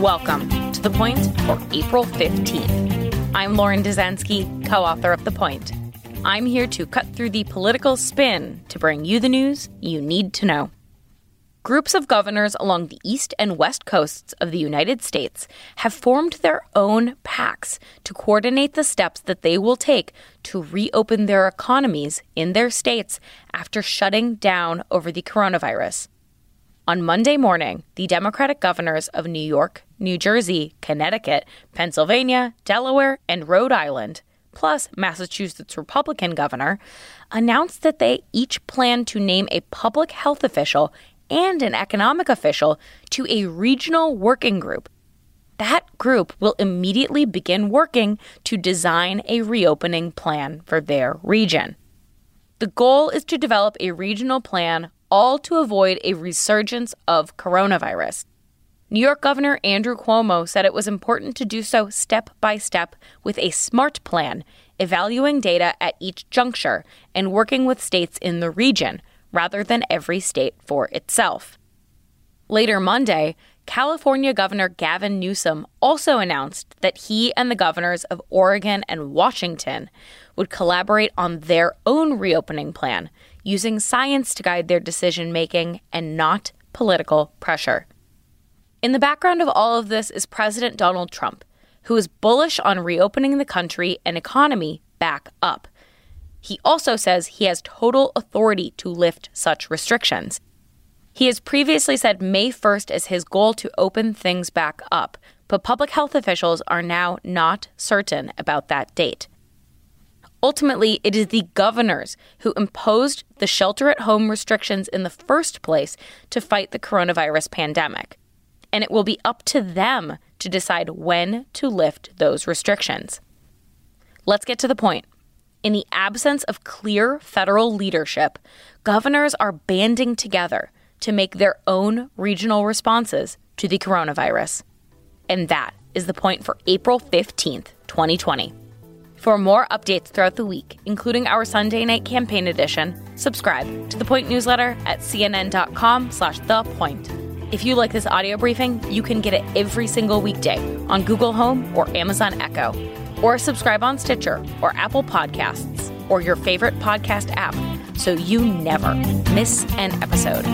Welcome to The Point for April 15th. I'm Lauren Dezenski, co author of The Point. I'm here to cut through the political spin to bring you the news you need to know. Groups of governors along the east and west coasts of the United States have formed their own pacts to coordinate the steps that they will take to reopen their economies in their states after shutting down over the coronavirus. On Monday morning, the Democratic governors of New York, New Jersey, Connecticut, Pennsylvania, Delaware, and Rhode Island, plus Massachusetts Republican governor, announced that they each plan to name a public health official and an economic official to a regional working group. That group will immediately begin working to design a reopening plan for their region. The goal is to develop a regional plan, all to avoid a resurgence of coronavirus. New York Governor Andrew Cuomo said it was important to do so step by step with a SMART plan, evaluating data at each juncture and working with states in the region rather than every state for itself. Later Monday, California Governor Gavin Newsom also announced that he and the governors of Oregon and Washington would collaborate on their own reopening plan, using science to guide their decision making and not political pressure. In the background of all of this is President Donald Trump, who is bullish on reopening the country and economy back up. He also says he has total authority to lift such restrictions. He has previously said May 1st is his goal to open things back up, but public health officials are now not certain about that date. Ultimately, it is the governors who imposed the shelter at home restrictions in the first place to fight the coronavirus pandemic. And it will be up to them to decide when to lift those restrictions. Let's get to the point. In the absence of clear federal leadership, governors are banding together to make their own regional responses to the coronavirus. And that is the point for April 15th, 2020. For more updates throughout the week, including our Sunday night campaign edition, subscribe to the Point newsletter at cnn.com slash the point. If you like this audio briefing, you can get it every single weekday on Google Home or Amazon Echo or subscribe on Stitcher or Apple Podcasts or your favorite podcast app so you never miss an episode.